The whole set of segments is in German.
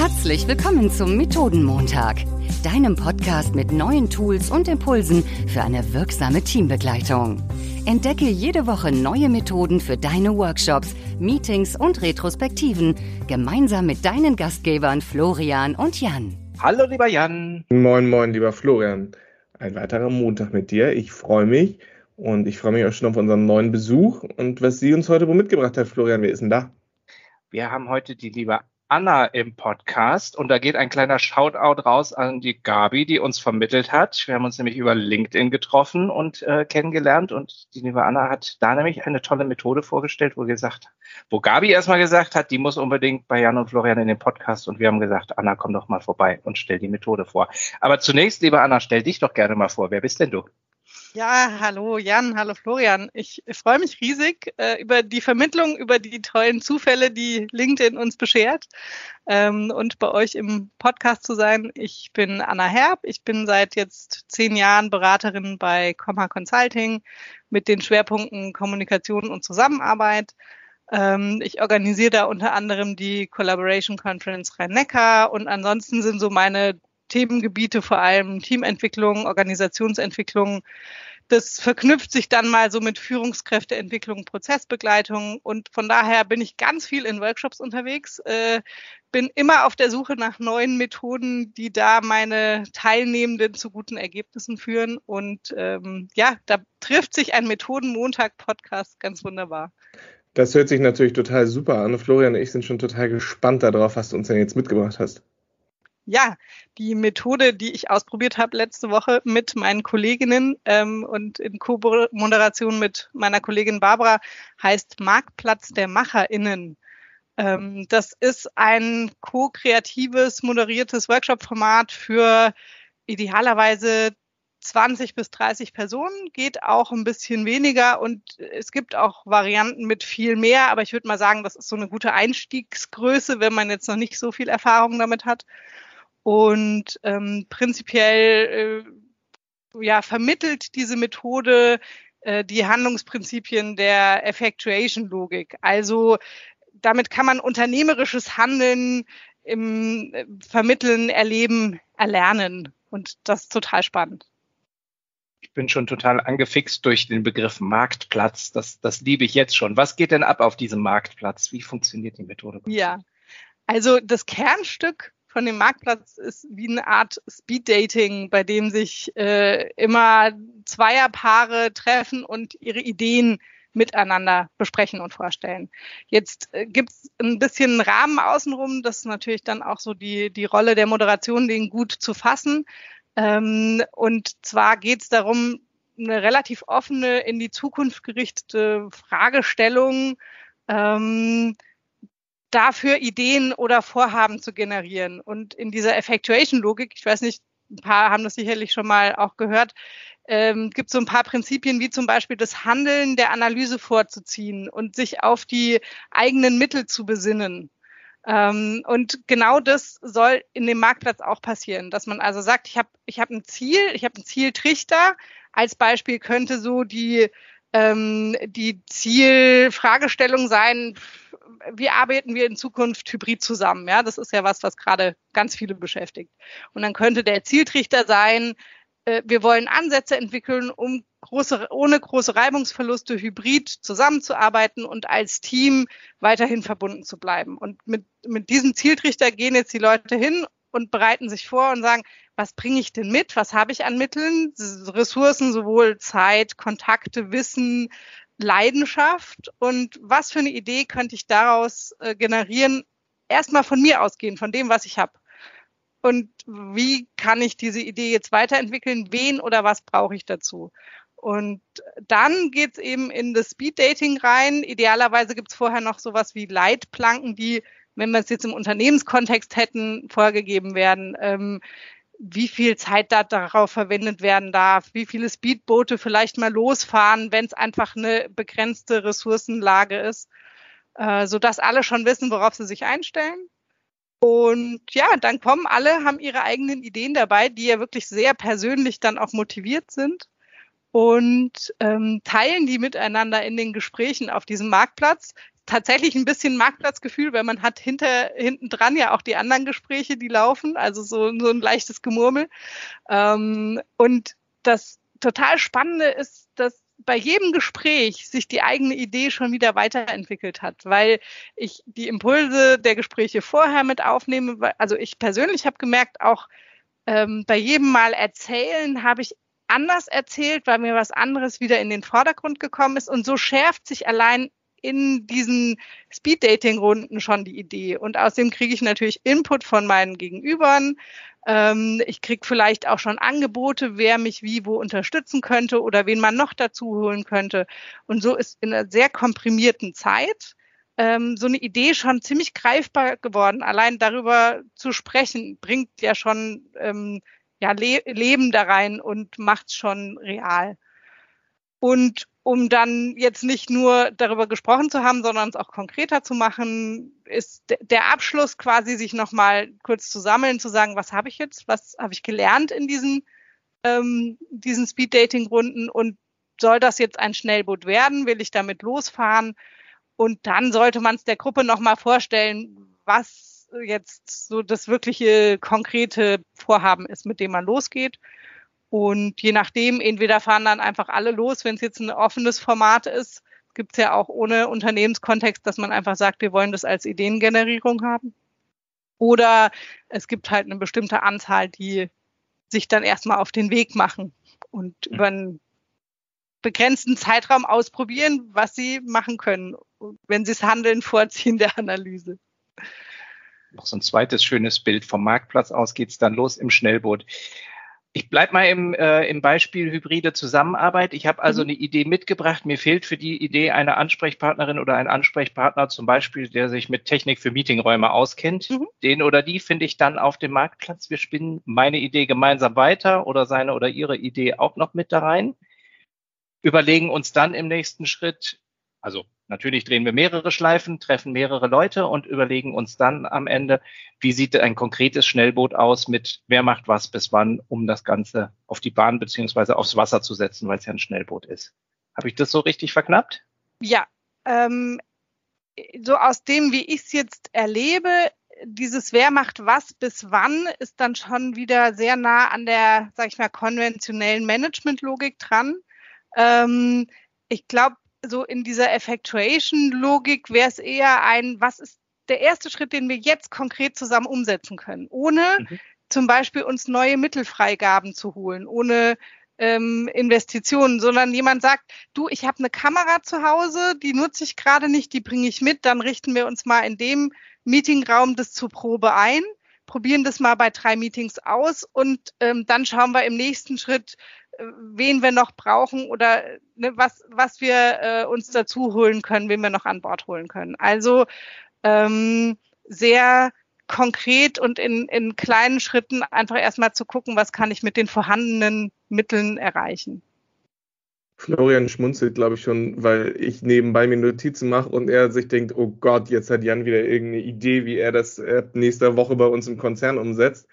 Herzlich willkommen zum Methodenmontag, deinem Podcast mit neuen Tools und Impulsen für eine wirksame Teambegleitung. Entdecke jede Woche neue Methoden für deine Workshops, Meetings und Retrospektiven gemeinsam mit deinen Gastgebern Florian und Jan. Hallo lieber Jan. Moin, moin, lieber Florian. Ein weiterer Montag mit dir. Ich freue mich und ich freue mich auch schon auf unseren neuen Besuch und was sie uns heute wo mitgebracht hat. Florian, wer ist denn da? Wir haben heute die liebe Anna im Podcast und da geht ein kleiner Shoutout raus an die Gabi, die uns vermittelt hat. Wir haben uns nämlich über LinkedIn getroffen und äh, kennengelernt und die liebe Anna hat da nämlich eine tolle Methode vorgestellt, wo gesagt, wo Gabi erstmal gesagt hat, die muss unbedingt bei Jan und Florian in den Podcast und wir haben gesagt, Anna, komm doch mal vorbei und stell die Methode vor. Aber zunächst, liebe Anna, stell dich doch gerne mal vor. Wer bist denn du? Ja, hallo Jan, hallo Florian. Ich freue mich riesig äh, über die Vermittlung, über die tollen Zufälle, die LinkedIn uns beschert ähm, und bei euch im Podcast zu sein. Ich bin Anna Herb. Ich bin seit jetzt zehn Jahren Beraterin bei Comma Consulting mit den Schwerpunkten Kommunikation und Zusammenarbeit. Ähm, ich organisiere da unter anderem die Collaboration Conference Rhein-Neckar und ansonsten sind so meine Themengebiete, vor allem Teamentwicklung, Organisationsentwicklung. Das verknüpft sich dann mal so mit Führungskräfteentwicklung, Prozessbegleitung und von daher bin ich ganz viel in Workshops unterwegs, äh, bin immer auf der Suche nach neuen Methoden, die da meine Teilnehmenden zu guten Ergebnissen führen und ähm, ja, da trifft sich ein Methodenmontag-Podcast ganz wunderbar. Das hört sich natürlich total super an. Florian und ich sind schon total gespannt darauf, was du uns denn jetzt mitgebracht hast. Ja, die Methode, die ich ausprobiert habe letzte Woche mit meinen Kolleginnen ähm, und in Co-Moderation mit meiner Kollegin Barbara, heißt Marktplatz der MacherInnen. Ähm, das ist ein co-kreatives, moderiertes Workshop-Format für idealerweise 20 bis 30 Personen, geht auch ein bisschen weniger und es gibt auch Varianten mit viel mehr, aber ich würde mal sagen, das ist so eine gute Einstiegsgröße, wenn man jetzt noch nicht so viel Erfahrung damit hat und ähm, prinzipiell äh, ja, vermittelt diese Methode äh, die Handlungsprinzipien der Effectuation-Logik. Also damit kann man unternehmerisches Handeln im äh, Vermitteln, Erleben, Erlernen. Und das ist total spannend. Ich bin schon total angefixt durch den Begriff Marktplatz. Das, das liebe ich jetzt schon. Was geht denn ab auf diesem Marktplatz? Wie funktioniert die Methode? Ja, also das Kernstück von dem Marktplatz ist wie eine Art Speed-Dating, bei dem sich äh, immer Zweierpaare treffen und ihre Ideen miteinander besprechen und vorstellen. Jetzt äh, gibt es ein bisschen Rahmen außenrum, das ist natürlich dann auch so die, die Rolle der Moderation, den gut zu fassen. Ähm, und zwar geht es darum, eine relativ offene, in die Zukunft gerichtete Fragestellung ähm, dafür Ideen oder Vorhaben zu generieren. Und in dieser Effectuation-Logik, ich weiß nicht, ein paar haben das sicherlich schon mal auch gehört, ähm, gibt so ein paar Prinzipien wie zum Beispiel das Handeln der Analyse vorzuziehen und sich auf die eigenen Mittel zu besinnen. Ähm, und genau das soll in dem Marktplatz auch passieren, dass man also sagt, ich habe ich hab ein Ziel, ich habe einen Zieltrichter. Als Beispiel könnte so die ähm, die Zielfragestellung sein, wie arbeiten wir in Zukunft hybrid zusammen? Ja, das ist ja was, was gerade ganz viele beschäftigt. Und dann könnte der Zieltrichter sein, äh, wir wollen Ansätze entwickeln, um große, ohne große Reibungsverluste hybrid zusammenzuarbeiten und als Team weiterhin verbunden zu bleiben. Und mit, mit diesem Zieltrichter gehen jetzt die Leute hin und bereiten sich vor und sagen, was bringe ich denn mit? Was habe ich an Mitteln? Ressourcen, sowohl Zeit, Kontakte, Wissen, Leidenschaft und was für eine Idee könnte ich daraus äh, generieren? Erstmal von mir ausgehen, von dem, was ich habe. Und wie kann ich diese Idee jetzt weiterentwickeln? Wen oder was brauche ich dazu? Und dann geht's eben in das Speed Dating rein. Idealerweise gibt's vorher noch sowas wie Leitplanken, die, wenn wir es jetzt im Unternehmenskontext hätten, vorgegeben werden. Ähm, wie viel Zeit da darauf verwendet werden darf, wie viele Speedboote vielleicht mal losfahren, wenn es einfach eine begrenzte Ressourcenlage ist, äh, so dass alle schon wissen, worauf sie sich einstellen. Und ja, dann kommen alle, haben ihre eigenen Ideen dabei, die ja wirklich sehr persönlich dann auch motiviert sind und ähm, teilen die miteinander in den Gesprächen auf diesem Marktplatz tatsächlich ein bisschen Marktplatzgefühl, weil man hat hinter, hinten dran ja auch die anderen Gespräche, die laufen, also so, so ein leichtes Gemurmel. Ähm, und das total Spannende ist, dass bei jedem Gespräch sich die eigene Idee schon wieder weiterentwickelt hat, weil ich die Impulse der Gespräche vorher mit aufnehme. Also ich persönlich habe gemerkt, auch ähm, bei jedem Mal erzählen habe ich anders erzählt, weil mir was anderes wieder in den Vordergrund gekommen ist. Und so schärft sich allein in diesen Speed-Dating-Runden schon die Idee. Und außerdem kriege ich natürlich Input von meinen Gegenübern. Ähm, ich kriege vielleicht auch schon Angebote, wer mich wie wo unterstützen könnte oder wen man noch dazu holen könnte. Und so ist in einer sehr komprimierten Zeit ähm, so eine Idee schon ziemlich greifbar geworden. Allein darüber zu sprechen, bringt ja schon ähm, ja, Le Leben da rein und macht schon real. Und um dann jetzt nicht nur darüber gesprochen zu haben, sondern es auch konkreter zu machen, ist der Abschluss quasi sich nochmal kurz zu sammeln, zu sagen, was habe ich jetzt, was habe ich gelernt in diesen, ähm, diesen Speed-Dating-Runden und soll das jetzt ein Schnellboot werden? Will ich damit losfahren? Und dann sollte man es der Gruppe nochmal vorstellen, was jetzt so das wirkliche konkrete Vorhaben ist, mit dem man losgeht. Und je nachdem, entweder fahren dann einfach alle los, wenn es jetzt ein offenes Format ist, gibt es ja auch ohne Unternehmenskontext, dass man einfach sagt, wir wollen das als Ideengenerierung haben. Oder es gibt halt eine bestimmte Anzahl, die sich dann erstmal auf den Weg machen und über einen begrenzten Zeitraum ausprobieren, was sie machen können, wenn sie das Handeln vorziehen der Analyse. Noch so ein zweites schönes Bild. Vom Marktplatz aus geht's dann los im Schnellboot. Ich bleib mal im, äh, im Beispiel hybride Zusammenarbeit. Ich habe also mhm. eine Idee mitgebracht. Mir fehlt für die Idee eine Ansprechpartnerin oder ein Ansprechpartner, zum Beispiel, der sich mit Technik für Meetingräume auskennt. Mhm. Den oder die finde ich dann auf dem Marktplatz. Wir spinnen meine Idee gemeinsam weiter oder seine oder ihre Idee auch noch mit da rein. Überlegen uns dann im nächsten Schritt, also Natürlich drehen wir mehrere Schleifen, treffen mehrere Leute und überlegen uns dann am Ende, wie sieht ein konkretes Schnellboot aus mit wer macht was bis wann, um das Ganze auf die Bahn beziehungsweise aufs Wasser zu setzen, weil es ja ein Schnellboot ist. Habe ich das so richtig verknappt? Ja, ähm, so aus dem, wie ich es jetzt erlebe, dieses Wer macht was bis wann ist dann schon wieder sehr nah an der, sag ich mal, konventionellen Managementlogik dran. Ähm, ich glaube, so in dieser Effectuation-Logik wäre es eher ein, was ist der erste Schritt, den wir jetzt konkret zusammen umsetzen können, ohne mhm. zum Beispiel uns neue Mittelfreigaben zu holen, ohne ähm, Investitionen, sondern jemand sagt, du, ich habe eine Kamera zu Hause, die nutze ich gerade nicht, die bringe ich mit, dann richten wir uns mal in dem Meetingraum das zur Probe ein, probieren das mal bei drei Meetings aus und ähm, dann schauen wir im nächsten Schritt, wen wir noch brauchen oder ne, was, was wir äh, uns dazu holen können, wen wir noch an Bord holen können. Also ähm, sehr konkret und in, in kleinen Schritten einfach erstmal zu gucken, was kann ich mit den vorhandenen Mitteln erreichen. Florian schmunzelt, glaube ich, schon, weil ich nebenbei mir Notizen mache und er sich denkt, oh Gott, jetzt hat Jan wieder irgendeine Idee, wie er das äh, nächste Woche bei uns im Konzern umsetzt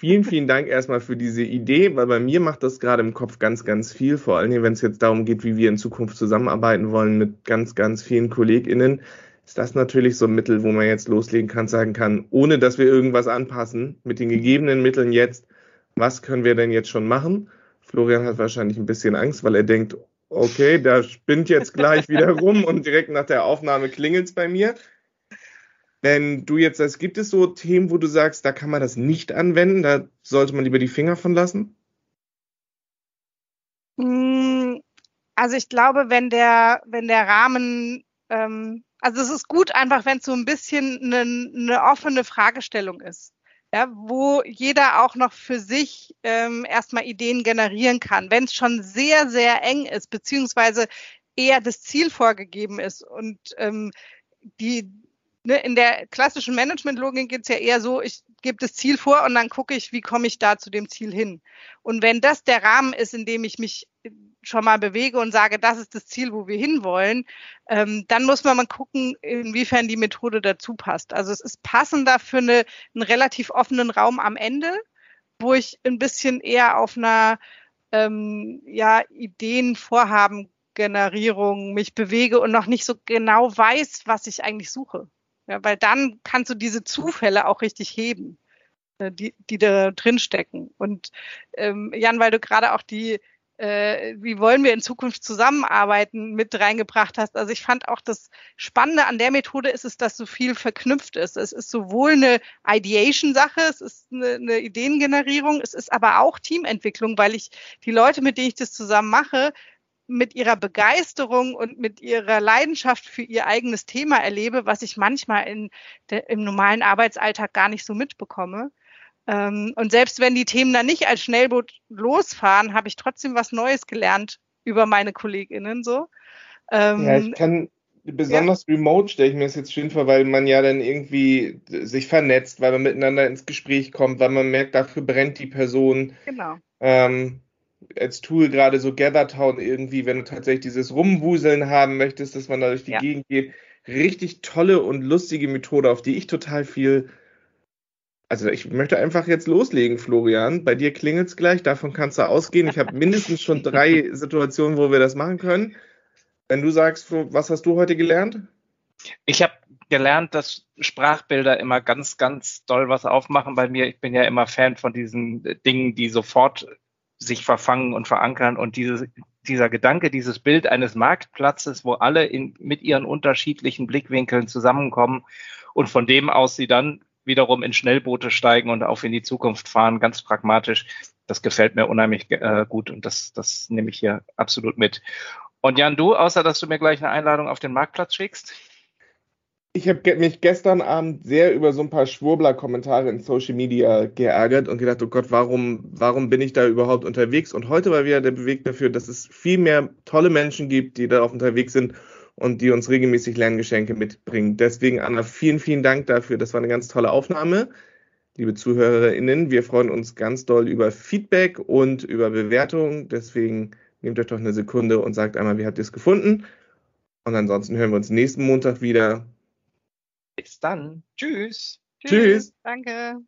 vielen, vielen Dank erstmal für diese Idee, weil bei mir macht das gerade im Kopf ganz, ganz viel, vor allem wenn es jetzt darum geht, wie wir in Zukunft zusammenarbeiten wollen mit ganz, ganz vielen KollegInnen, ist das natürlich so ein Mittel, wo man jetzt loslegen kann, sagen kann, ohne dass wir irgendwas anpassen, mit den gegebenen Mitteln jetzt, was können wir denn jetzt schon machen? Florian hat wahrscheinlich ein bisschen Angst, weil er denkt, okay, da spinnt jetzt gleich wieder rum und direkt nach der Aufnahme klingelt es bei mir. Wenn du jetzt sagst, gibt es so Themen, wo du sagst, da kann man das nicht anwenden, da sollte man lieber die Finger von lassen? Hm, also ich glaube, wenn der, wenn der Rahmen, ähm, also es ist gut einfach, wenn es so ein bisschen eine, eine offene Fragestellung ist. Ja, wo jeder auch noch für sich ähm, erstmal Ideen generieren kann. Wenn es schon sehr, sehr eng ist, beziehungsweise eher das Ziel vorgegeben ist und ähm, die, ne, in der klassischen Management-Logik geht es ja eher so, ich gebe das Ziel vor und dann gucke ich, wie komme ich da zu dem Ziel hin. Und wenn das der Rahmen ist, in dem ich mich schon mal bewege und sage, das ist das Ziel, wo wir hinwollen, ähm, dann muss man mal gucken, inwiefern die Methode dazu passt. Also es ist passender für eine, einen relativ offenen Raum am Ende, wo ich ein bisschen eher auf einer ähm, ja, Ideen, Vorhaben Generierung mich bewege und noch nicht so genau weiß, was ich eigentlich suche. Ja, weil dann kannst du diese Zufälle auch richtig heben, äh, die, die da drin stecken. Und ähm, Jan, weil du gerade auch die äh, wie wollen wir in Zukunft zusammenarbeiten, mit reingebracht hast. Also ich fand auch das Spannende an der Methode ist es, dass so viel verknüpft ist. Es ist sowohl eine Ideation-Sache, es ist eine, eine Ideengenerierung, es ist aber auch Teamentwicklung, weil ich die Leute, mit denen ich das zusammen mache, mit ihrer Begeisterung und mit ihrer Leidenschaft für ihr eigenes Thema erlebe, was ich manchmal in der, im normalen Arbeitsalltag gar nicht so mitbekomme. Ähm, und selbst wenn die Themen dann nicht als Schnellboot losfahren, habe ich trotzdem was Neues gelernt über meine KollegInnen so. Ähm, ja, ich kann besonders ja. remote stelle ich mir das jetzt schön vor, weil man ja dann irgendwie sich vernetzt, weil man miteinander ins Gespräch kommt, weil man merkt, dafür brennt die Person. Genau. Ähm, als Tool gerade so Gathertown irgendwie, wenn du tatsächlich dieses Rumwuseln haben möchtest, dass man da durch die ja. Gegend geht. Richtig tolle und lustige Methode, auf die ich total viel also ich möchte einfach jetzt loslegen, Florian. Bei dir klingelt's gleich, davon kannst du ausgehen. Ich habe mindestens schon drei Situationen, wo wir das machen können. Wenn du sagst, was hast du heute gelernt? Ich habe gelernt, dass Sprachbilder immer ganz, ganz doll was aufmachen bei mir. Ich bin ja immer Fan von diesen Dingen, die sofort sich verfangen und verankern und dieses, dieser Gedanke, dieses Bild eines Marktplatzes, wo alle in, mit ihren unterschiedlichen Blickwinkeln zusammenkommen und von dem aus sie dann wiederum in Schnellboote steigen und auf in die Zukunft fahren, ganz pragmatisch. Das gefällt mir unheimlich äh, gut und das, das nehme ich hier absolut mit. Und Jan, du, außer dass du mir gleich eine Einladung auf den Marktplatz schickst? Ich habe mich gestern Abend sehr über so ein paar Schwurbler-Kommentare in Social Media geärgert und gedacht, oh Gott, warum, warum bin ich da überhaupt unterwegs? Und heute war wieder der Beweg dafür, dass es viel mehr tolle Menschen gibt, die da unterwegs sind und die uns regelmäßig Lerngeschenke mitbringen. Deswegen, Anna, vielen, vielen Dank dafür. Das war eine ganz tolle Aufnahme. Liebe ZuhörerInnen, wir freuen uns ganz doll über Feedback und über Bewertungen. Deswegen nehmt euch doch eine Sekunde und sagt einmal, wie habt ihr es gefunden? Und ansonsten hören wir uns nächsten Montag wieder. Bis dann. Tschüss. Tschüss. Tschüss. Danke.